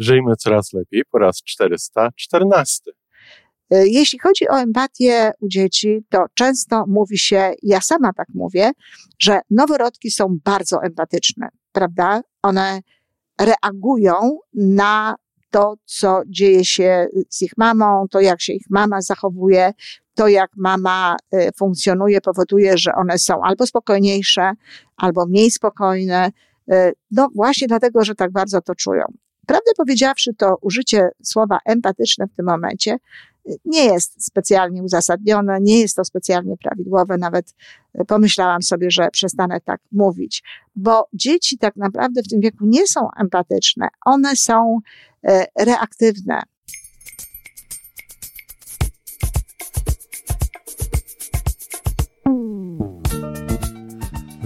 Żyjmy coraz lepiej po raz 414. E, jeśli chodzi o empatię u dzieci, to często mówi się, ja sama tak mówię, że noworodki są bardzo empatyczne, prawda? One reagują na to, co dzieje się z ich mamą, to jak się ich mama zachowuje, to jak mama e, funkcjonuje, powoduje, że one są albo spokojniejsze, albo mniej spokojne. E, no właśnie dlatego, że tak bardzo to czują. Prawdę powiedziawszy, to użycie słowa empatyczne w tym momencie nie jest specjalnie uzasadnione, nie jest to specjalnie prawidłowe. Nawet pomyślałam sobie, że przestanę tak mówić, bo dzieci tak naprawdę w tym wieku nie są empatyczne, one są e, reaktywne.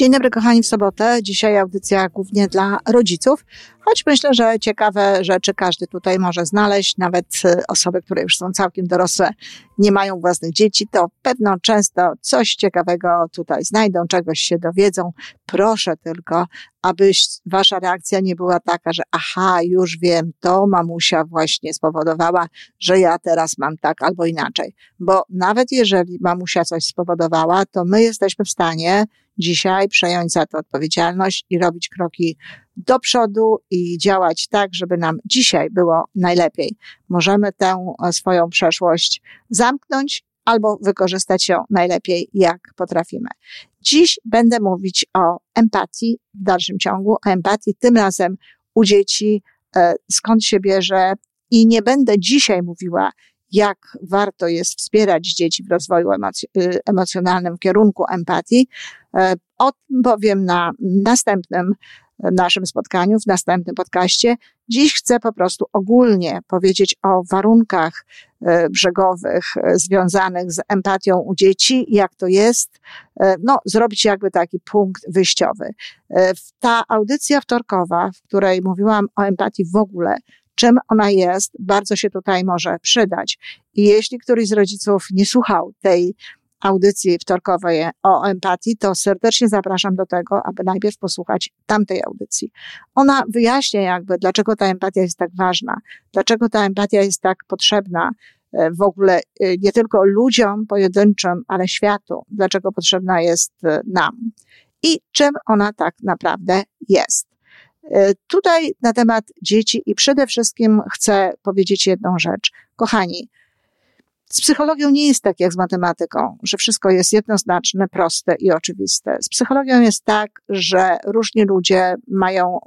Dzień dobry, kochani, w sobotę. Dzisiaj audycja głównie dla rodziców, choć myślę, że ciekawe rzeczy każdy tutaj może znaleźć, nawet y, osoby, które już są całkiem dorosłe, nie mają własnych dzieci, to pewno często coś ciekawego tutaj znajdą, czegoś się dowiedzą. Proszę tylko, aby wasza reakcja nie była taka, że aha, już wiem, to mamusia właśnie spowodowała, że ja teraz mam tak albo inaczej. Bo nawet jeżeli mamusia coś spowodowała, to my jesteśmy w stanie dzisiaj przejąć za to odpowiedzialność i robić kroki do przodu i działać tak, żeby nam dzisiaj było najlepiej. Możemy tę swoją przeszłość zamknąć albo wykorzystać ją najlepiej, jak potrafimy. Dziś będę mówić o empatii w dalszym ciągu, o empatii tym razem u dzieci, e, skąd się bierze i nie będę dzisiaj mówiła, jak warto jest wspierać dzieci w rozwoju y, emocjonalnym w kierunku empatii. E, o tym powiem na następnym naszym spotkaniu, w następnym podcaście. Dziś chcę po prostu ogólnie powiedzieć o warunkach e, brzegowych e, związanych z empatią u dzieci, jak to jest, no, zrobić jakby taki punkt wyjściowy. Ta audycja wtorkowa, w której mówiłam o empatii w ogóle, czym ona jest, bardzo się tutaj może przydać. I jeśli któryś z rodziców nie słuchał tej audycji wtorkowej o empatii, to serdecznie zapraszam do tego, aby najpierw posłuchać tamtej audycji. Ona wyjaśnia jakby, dlaczego ta empatia jest tak ważna, dlaczego ta empatia jest tak potrzebna e, w ogóle e, nie tylko ludziom pojedynczym, ale światu, dlaczego potrzebna jest e, nam i czym ona tak naprawdę jest. Tutaj na temat dzieci i przede wszystkim chcę powiedzieć jedną rzecz. Kochani, z psychologią nie jest tak jak z matematyką, że wszystko jest jednoznaczne, proste i oczywiste. Z psychologią jest tak, że różni ludzie mają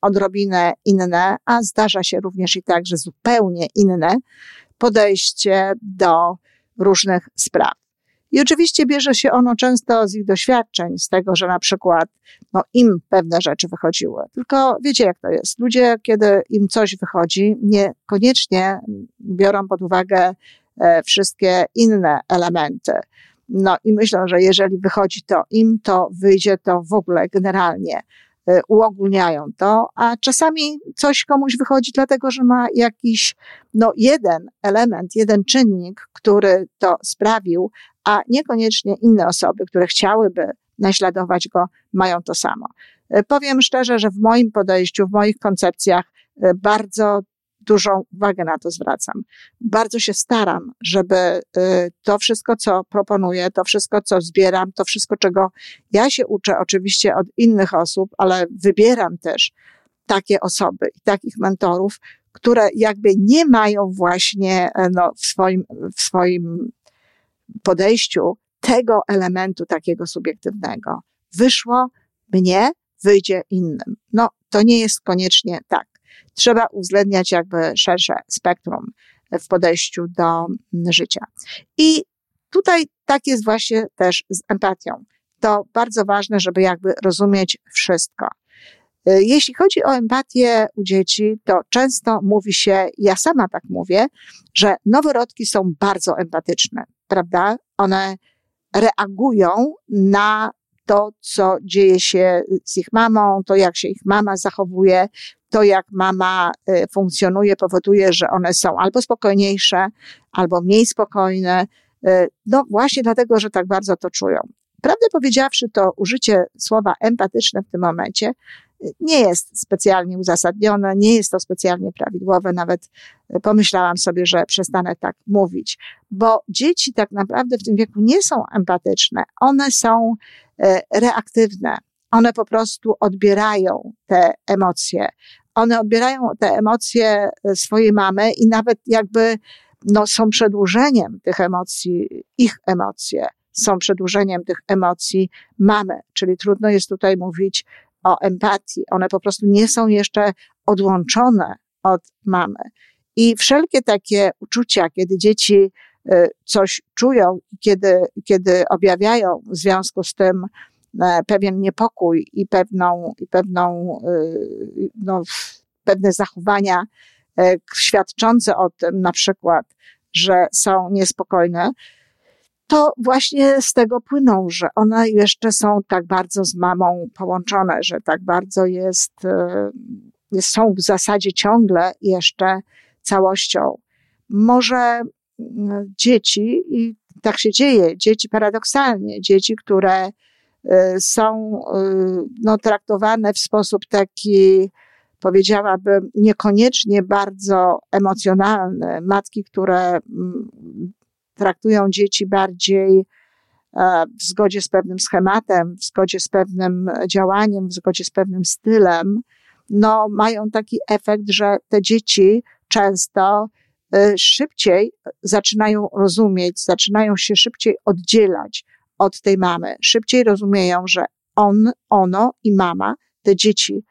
odrobinę inne, a zdarza się również i tak, że zupełnie inne podejście do różnych spraw. I oczywiście bierze się ono często z ich doświadczeń, z tego, że na przykład no, im pewne rzeczy wychodziły. Tylko wiecie, jak to jest. Ludzie, kiedy im coś wychodzi, niekoniecznie biorą pod uwagę wszystkie inne elementy. No i myślę, że jeżeli wychodzi to im, to wyjdzie to w ogóle generalnie e, uogólniają to, a czasami coś komuś wychodzi dlatego, że ma jakiś, no, jeden element, jeden czynnik, który to sprawił, a niekoniecznie inne osoby, które chciałyby naśladować go, mają to samo. E, powiem szczerze, że w moim podejściu, w moich koncepcjach e, bardzo dużą uwagę na to zwracam. Bardzo się staram, żeby e, to wszystko, co proponuję, to wszystko, co zbieram, to wszystko, czego ja się uczę oczywiście od innych osób, ale wybieram też takie osoby i takich mentorów, które jakby nie mają właśnie no, w, swoim, w swoim podejściu tego elementu takiego subiektywnego. Wyszło mnie, wyjdzie innym. No, to nie jest koniecznie tak. Trzeba uwzględniać jakby szersze spektrum w podejściu do życia. I tutaj tak jest właśnie też z empatią. To bardzo ważne, żeby jakby rozumieć wszystko. E, jeśli chodzi o empatię u dzieci, to często mówi się, ja sama tak mówię, że noworodki są bardzo empatyczne, prawda? One reagują na to, co dzieje się z ich mamą, to jak się ich mama zachowuje, to jak mama e, funkcjonuje, powoduje, że one są albo spokojniejsze, albo mniej spokojne. E, no właśnie dlatego, że tak bardzo to czują. Prawdę powiedziawszy, to użycie słowa empatyczne w tym momencie nie jest specjalnie uzasadnione, nie jest to specjalnie prawidłowe. Nawet pomyślałam sobie, że przestanę tak mówić, bo dzieci tak naprawdę w tym wieku nie są empatyczne. One są reaktywne. One po prostu odbierają te emocje. One odbierają te emocje e, swojej mamy i nawet jakby no, są przedłużeniem tych emocji, ich emocje są przedłużeniem tych emocji mamy, czyli trudno jest tutaj mówić o empatii. One po prostu nie są jeszcze odłączone od mamy. I wszelkie takie uczucia, kiedy dzieci y, coś czują, kiedy, kiedy objawiają w związku z tym e, pewien niepokój i pewną, i pewną, y, no, pewne zachowania e, świadczące o tym, na przykład, że są niespokojne, to właśnie z tego płyną, że one jeszcze są tak bardzo z mamą połączone, że tak bardzo jest, e, są w zasadzie ciągle jeszcze całością. Może mm, dzieci, i tak się dzieje, dzieci paradoksalnie, dzieci, które e, są e, no, traktowane w sposób taki, powiedziałabym, niekoniecznie bardzo emocjonalny. Matki, które mm, traktują dzieci bardziej e, w zgodzie z pewnym schematem, w zgodzie z pewnym działaniem, w zgodzie z pewnym stylem, no mają taki efekt, że te dzieci często e, szybciej zaczynają rozumieć, zaczynają się szybciej oddzielać od tej mamy. Szybciej rozumieją, że on, ono i mama, te dzieci,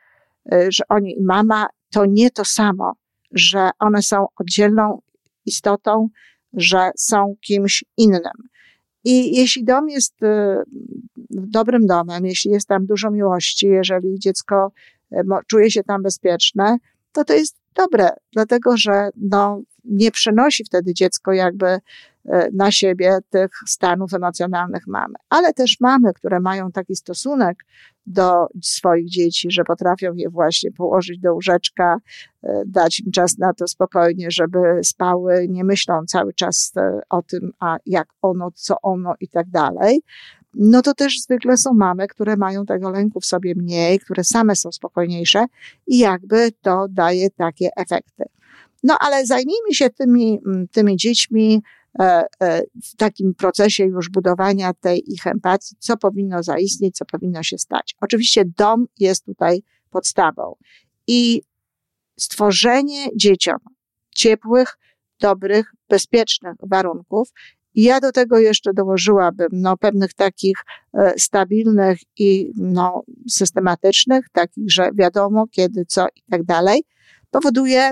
e, że oni i mama to nie to samo, że one są oddzielną istotą, że są kimś innym. I jeśli dom jest y, dobrym domem, jeśli jest tam dużo miłości, jeżeli dziecko y, czuje się tam bezpieczne, to to jest dobre, dlatego że no, nie przenosi wtedy dziecko jakby e, na siebie tych stanów emocjonalnych mamy. Ale też mamy, które mają taki stosunek do swoich dzieci, że potrafią je właśnie położyć do łóżeczka, e, dać im czas na to spokojnie, żeby spały, nie myślą cały czas e, o tym, a jak ono, co ono i tak dalej. No to też zwykle są mamy, które mają tego lęku w sobie mniej, które same są spokojniejsze i jakby to daje takie efekty. No ale zajmijmy się tymi, mm, tymi dziećmi e, e, w takim procesie już budowania tej ich empatii, co powinno zaistnieć, co powinno się stać. Oczywiście dom jest tutaj podstawą i stworzenie dzieciom ciepłych, dobrych, bezpiecznych warunków. Ja do tego jeszcze dołożyłabym no, pewnych takich e, stabilnych i no, systematycznych, takich, że wiadomo kiedy, co i tak dalej, powoduje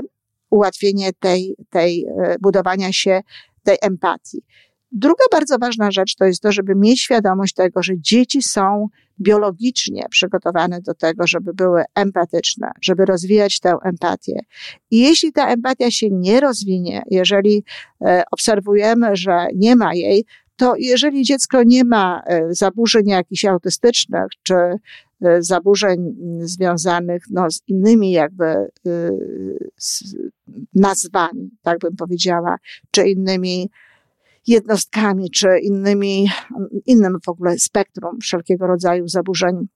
ułatwienie tej, tej e, budowania się tej empatii. Druga bardzo ważna rzecz to jest to, żeby mieć świadomość tego, że dzieci są biologicznie przygotowane do tego, żeby były empatyczne, żeby rozwijać tę empatię. I jeśli ta empatia się nie rozwinie, jeżeli e, obserwujemy, że nie ma jej, to jeżeli dziecko nie ma e, zaburzeń jakichś autystycznych, czy zaburzeń związanych no, z innymi jakby z nazwami, tak bym powiedziała, czy innymi jednostkami, czy innymi, innym w ogóle spektrum wszelkiego rodzaju zaburzeń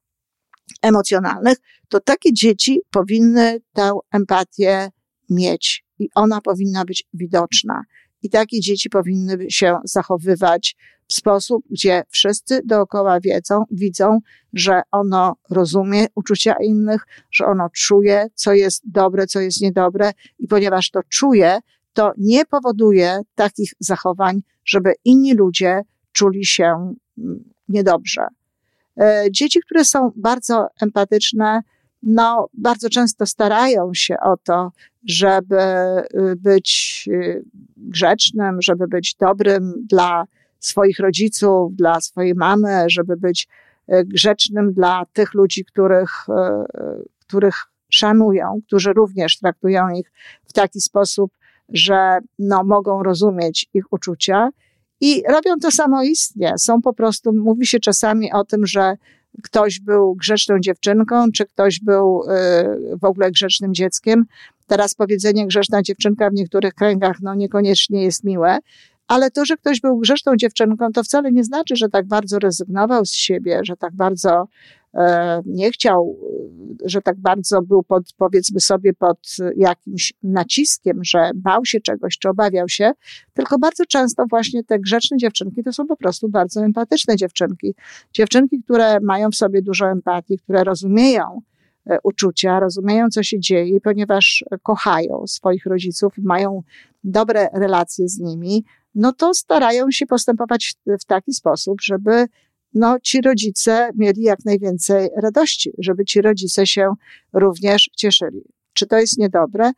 emocjonalnych, to takie dzieci powinny tę empatię mieć i ona powinna być widoczna. I takie dzieci powinny się zachowywać w sposób, gdzie wszyscy dookoła wiedzą, widzą, że ono rozumie uczucia innych, że ono czuje, co jest dobre, co jest niedobre i ponieważ to czuje, to nie powoduje takich zachowań, żeby inni ludzie czuli się mm, niedobrze. E, dzieci, które są bardzo empatyczne, no, bardzo często starają się o to, żeby y, być y, grzecznym, żeby być dobrym dla swoich rodziców, dla swojej mamy, żeby być y, grzecznym dla tych ludzi, których, których szanują, którzy również traktują ich w taki sposób, że no, mogą rozumieć ich uczucia i robią to samoistnie. Są po prostu, mówi się czasami o tym, że ktoś był grzeczną dziewczynką, czy ktoś był y, w ogóle grzecznym dzieckiem. Teraz powiedzenie grzeczna dziewczynka w niektórych kręgach no niekoniecznie jest miłe, ale to, że ktoś był grzeczną dziewczynką, to wcale nie znaczy, że tak bardzo rezygnował z siebie, że tak bardzo e, nie chciał, że tak bardzo był pod, powiedzmy sobie pod jakimś naciskiem, że bał się czegoś, czy obawiał się, tylko bardzo często właśnie te grzeczne dziewczynki to są po prostu bardzo empatyczne dziewczynki. Dziewczynki, które mają w sobie dużo empatii, które rozumieją, e, uczucia, rozumieją, co się dzieje, ponieważ kochają swoich rodziców, mają dobre relacje z nimi, no to starają się postępować w taki sposób, żeby no, ci rodzice mieli jak najwięcej radości, żeby ci rodzice się również cieszyli. Czy to jest niedobre?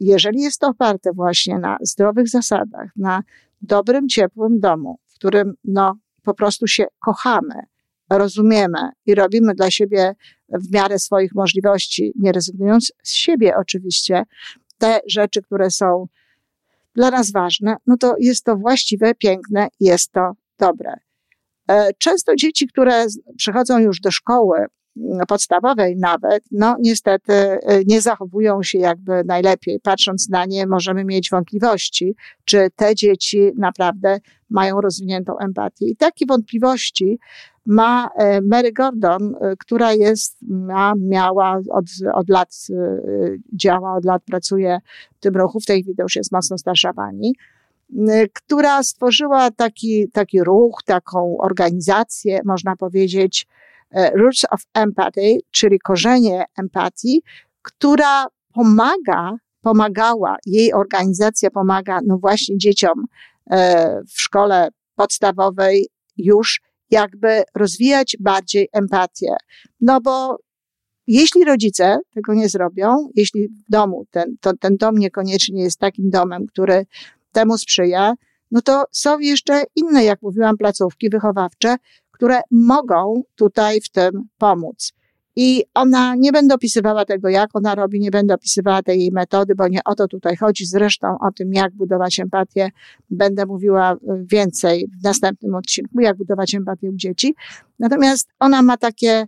Jeżeli jest to oparte właśnie na zdrowych zasadach, na dobrym, ciepłym domu, w którym no, po prostu się kochamy, rozumiemy i robimy dla siebie w miarę swoich możliwości, nie rezygnując z siebie oczywiście, te rzeczy, które są dla nas ważne, no to jest to właściwe, piękne, jest to dobre. E, często dzieci, które przychodzą już do szkoły mm, podstawowej nawet, no niestety e, nie zachowują się jakby najlepiej. Patrząc na nie, możemy mieć wątpliwości, czy te dzieci naprawdę mają rozwiniętą empatię. I takie wątpliwości ma e, Mary Gordon, która jest, ma, miała od, od lat, działa, od lat pracuje w tym ruchu, w tej chwili już jest mocno starsza pani, która stworzyła taki, taki ruch, taką organizację, można powiedzieć, Roots of Empathy, czyli korzenie empatii, która pomaga, pomagała, jej organizacja pomaga, no właśnie dzieciom w szkole podstawowej już jakby rozwijać bardziej empatię. No bo jeśli rodzice tego nie zrobią, jeśli w domu ten, to, ten dom niekoniecznie jest takim domem, który temu sprzyja, no to są jeszcze inne, jak mówiłam, placówki wychowawcze, które mogą tutaj w tym pomóc. I ona, nie będę opisywała tego, jak ona robi, nie będę opisywała tej jej metody, bo nie o to tutaj chodzi. Zresztą o tym, jak budować empatię, będę mówiła więcej w następnym odcinku, jak budować empatię u dzieci. Natomiast ona ma takie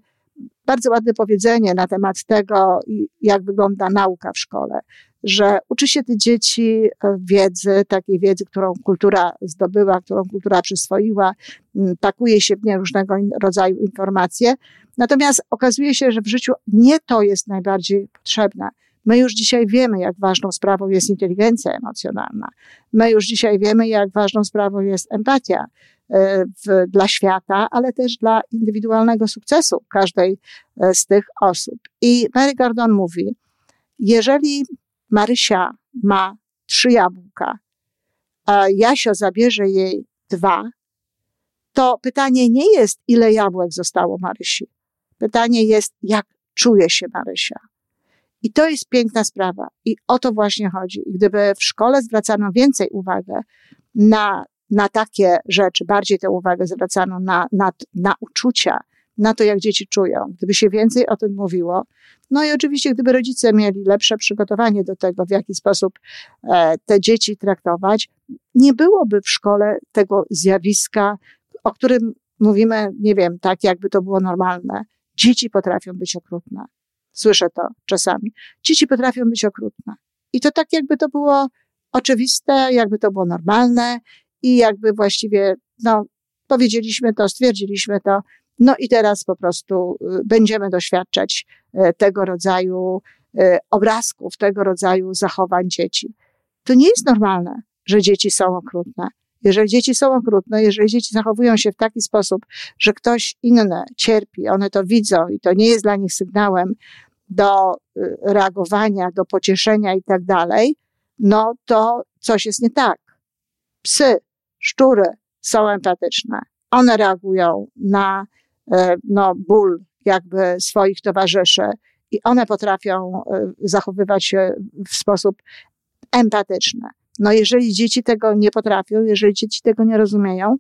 bardzo ładne powiedzenie na temat tego, jak wygląda nauka w szkole, że uczy się te dzieci e, wiedzy, takiej wiedzy, którą kultura zdobyła, którą kultura przyswoiła, pakuje się w nie różnego rodzaju informacje, Natomiast okazuje się, że w życiu nie to jest najbardziej potrzebne. My już dzisiaj wiemy, jak ważną sprawą jest inteligencja emocjonalna. My już dzisiaj wiemy, jak ważną sprawą jest empatia e, w, dla świata, ale też dla indywidualnego sukcesu każdej e, z tych osób. I Mary Gordon mówi, jeżeli Marysia ma trzy jabłka, a Jasio zabierze jej dwa, to pytanie nie jest, ile jabłek zostało Marysi. Pytanie jest, jak czuje się Marysia. I to jest piękna sprawa. I o to właśnie chodzi. I gdyby w szkole zwracano więcej uwagi na, na takie rzeczy, bardziej tę uwagę zwracano na, na, na uczucia, na to, jak dzieci czują, gdyby się więcej o tym mówiło, no i oczywiście, gdyby rodzice mieli lepsze przygotowanie do tego, w jaki sposób e, te dzieci traktować, nie byłoby w szkole tego zjawiska, o którym mówimy, nie wiem, tak jakby to było normalne, Dzieci potrafią być okrutne. Słyszę to czasami. Dzieci potrafią być okrutne. I to tak, jakby to było oczywiste, jakby to było normalne i jakby właściwie, no, powiedzieliśmy to, stwierdziliśmy to, no i teraz po prostu y, będziemy doświadczać y, tego rodzaju y, obrazków, tego rodzaju zachowań dzieci. To nie jest normalne, że dzieci są okrutne. Jeżeli dzieci są okrutne, jeżeli dzieci zachowują się w taki sposób, że ktoś inny cierpi, one to widzą i to nie jest dla nich sygnałem do y, reagowania, do pocieszenia i tak dalej, no to coś jest nie tak. Psy, szczury są empatyczne. One reagują na e, no, ból jakby swoich towarzyszy i one potrafią e, zachowywać się w sposób empatyczny. No jeżeli dzieci tego nie potrafią, jeżeli dzieci tego nie rozumieją,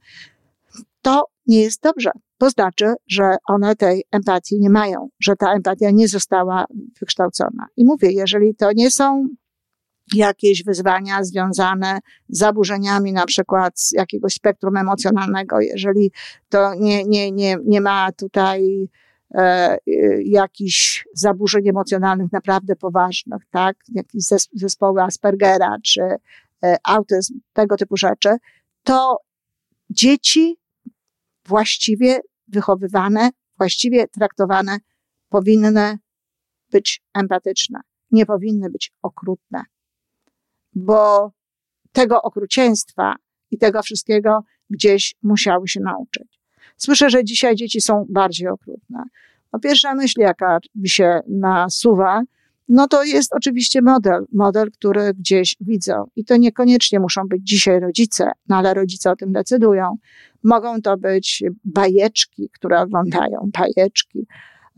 to nie jest dobrze, bo znaczy, że one tej empatii nie mają, że ta empatia nie została wykształcona. I mówię, jeżeli to nie są jakieś wyzwania związane z zaburzeniami na przykład z jakiegoś spektrum emocjonalnego, jeżeli to nie, nie, nie, nie ma tutaj e, jakichś zaburzeń emocjonalnych naprawdę poważnych, tak, jakieś zespoły Aspergera czy autyzm, tego typu rzeczy, to dzieci właściwie wychowywane, właściwie traktowane powinny być empatyczne, nie powinny być okrutne bo tego okrucieństwa i tego wszystkiego gdzieś musiały się nauczyć. Słyszę, że dzisiaj dzieci są bardziej okrutne. No pierwsza myśl, jaka mi się nasuwa, no to jest oczywiście model, model, który gdzieś widzą. I to niekoniecznie muszą być dzisiaj rodzice, no ale rodzice o tym decydują. Mogą to być bajeczki, które oglądają, bajeczki,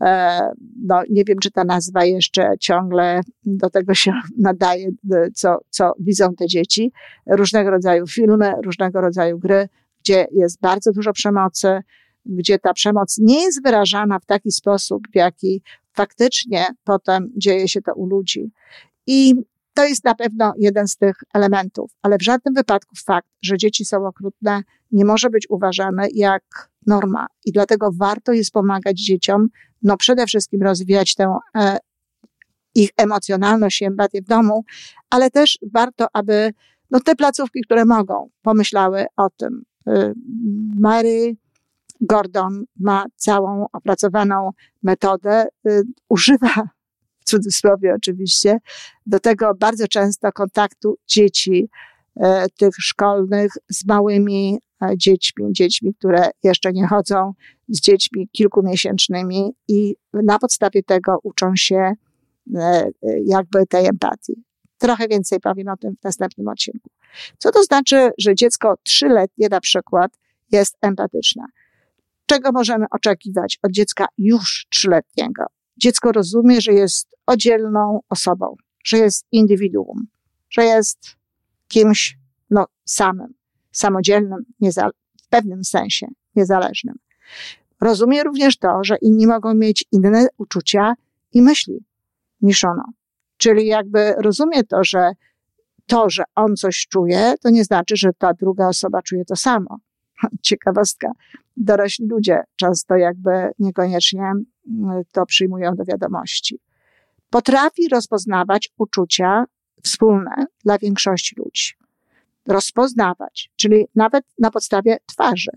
E, no, nie wiem, czy ta nazwa jeszcze ciągle do tego się nadaje, co, co widzą te dzieci. Różnego rodzaju filmy, różnego rodzaju gry, gdzie jest bardzo dużo przemocy, gdzie ta przemoc nie jest wyrażana w taki sposób, w jaki faktycznie potem dzieje się to u ludzi. I to jest na pewno jeden z tych elementów, ale w żadnym wypadku fakt, że dzieci są okrutne, nie może być uważany jak norma. I dlatego warto jest pomagać dzieciom no przede wszystkim rozwijać tę e, ich emocjonalność i empatię w domu, ale też warto, aby no, te placówki, które mogą, pomyślały o tym. Y, Mary Gordon ma całą opracowaną metodę, y, używa w cudzysłowie oczywiście, do tego bardzo często kontaktu dzieci, e, tych szkolnych z małymi e, dziećmi, dziećmi, które jeszcze nie chodzą z dziećmi kilkumiesięcznymi i na podstawie tego uczą się e, jakby tej empatii. Trochę więcej powiem o tym w następnym odcinku. Co to znaczy, że dziecko trzyletnie na przykład jest empatyczne? Czego możemy oczekiwać od dziecka już trzyletniego? Dziecko rozumie, że jest oddzielną osobą, że jest indywiduum, że jest kimś no, samym, samodzielnym, w pewnym sensie niezależnym. Rozumie również to, że inni mogą mieć inne uczucia i myśli niż ono. Czyli jakby rozumie to, że to, że on coś czuje, to nie znaczy, że ta druga osoba czuje to samo. Ciekawostka. Dorośli ludzie często jakby niekoniecznie mm, to przyjmują do wiadomości. Potrafi rozpoznawać uczucia wspólne dla większości ludzi. Rozpoznawać, czyli nawet na podstawie twarzy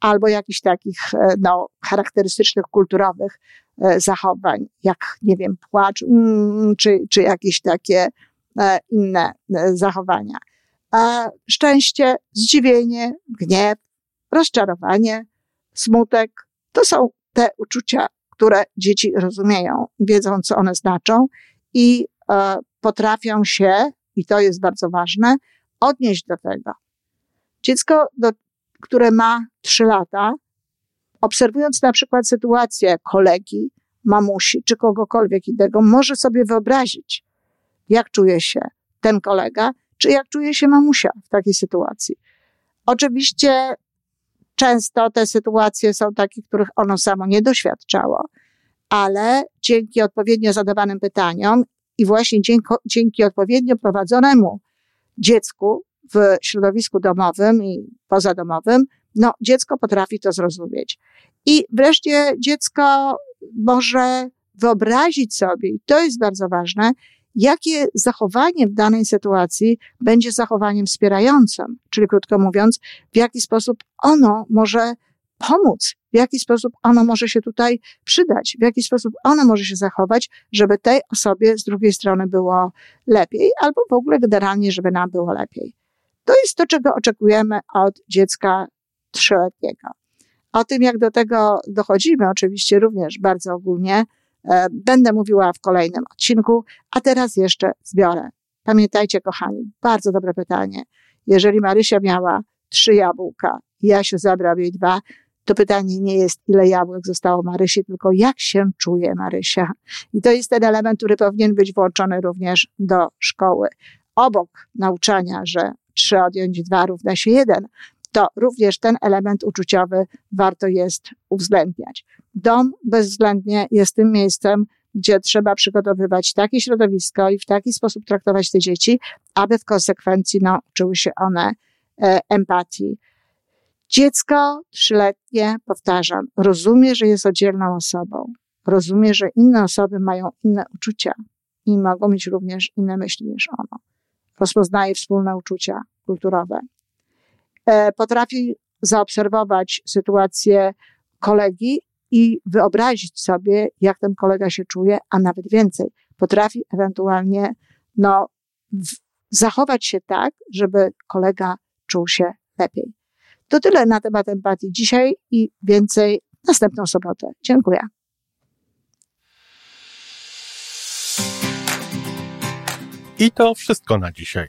albo jakichś takich e, no, charakterystycznych, kulturowych e, zachowań, jak, nie wiem, płacz, mm, czy, czy jakieś takie e, inne zachowania. Szczęście, zdziwienie, gniew, rozczarowanie, smutek to są te uczucia, które dzieci rozumieją, wiedzą, co one znaczą i potrafią się, i to jest bardzo ważne, odnieść do tego. Dziecko do które ma trzy lata, obserwując na przykład sytuację kolegi, mamusi czy kogokolwiek innego, może sobie wyobrazić, jak czuje się ten kolega, czy jak czuje się mamusia w takiej sytuacji. Oczywiście często te sytuacje są takie, których ono samo nie doświadczało, ale dzięki odpowiednio zadawanym pytaniom i właśnie dzięki, dzięki odpowiednio prowadzonemu dziecku w środowisku domowym i pozadomowym, no dziecko potrafi to zrozumieć. I wreszcie dziecko może wyobrazić sobie, i to jest bardzo ważne, jakie zachowanie w danej sytuacji będzie zachowaniem wspierającym, czyli krótko mówiąc, w jaki sposób ono może pomóc, w jaki sposób ono może się tutaj przydać, w jaki sposób ono może się zachować, żeby tej osobie z drugiej strony było lepiej, albo w ogóle generalnie, żeby nam było lepiej. To jest to, czego oczekujemy od dziecka trzyletniego. O tym, jak do tego dochodzimy, oczywiście również bardzo ogólnie, będę mówiła w kolejnym odcinku, a teraz jeszcze zbiorę. Pamiętajcie, kochani, bardzo dobre pytanie. Jeżeli Marysia miała trzy jabłka, Jasiu zabrał jej dwa, to pytanie nie jest, ile jabłek zostało Marysi, tylko jak się czuje Marysia. I to jest ten element, który powinien być włączony również do szkoły. Obok nauczania, że 3 odjąć 2 równa się 1, to również ten element uczuciowy warto jest uwzględniać. Dom bezwzględnie jest tym miejscem, gdzie trzeba przygotowywać takie środowisko i w taki sposób traktować te dzieci, aby w konsekwencji no, uczyły się one e, empatii. Dziecko trzyletnie, powtarzam, rozumie, że jest oddzielną osobą, rozumie, że inne osoby mają inne uczucia i mogą mieć również inne myśli niż ono. Rozpoznaje wspólne uczucia kulturowe. E, potrafi zaobserwować sytuację kolegi i wyobrazić sobie, jak ten kolega się czuje, a nawet więcej. Potrafi ewentualnie no, zachować się tak, żeby kolega czuł się lepiej. To tyle na temat empatii dzisiaj i więcej następną sobotę. Dziękuję. I to wszystko na dzisiaj.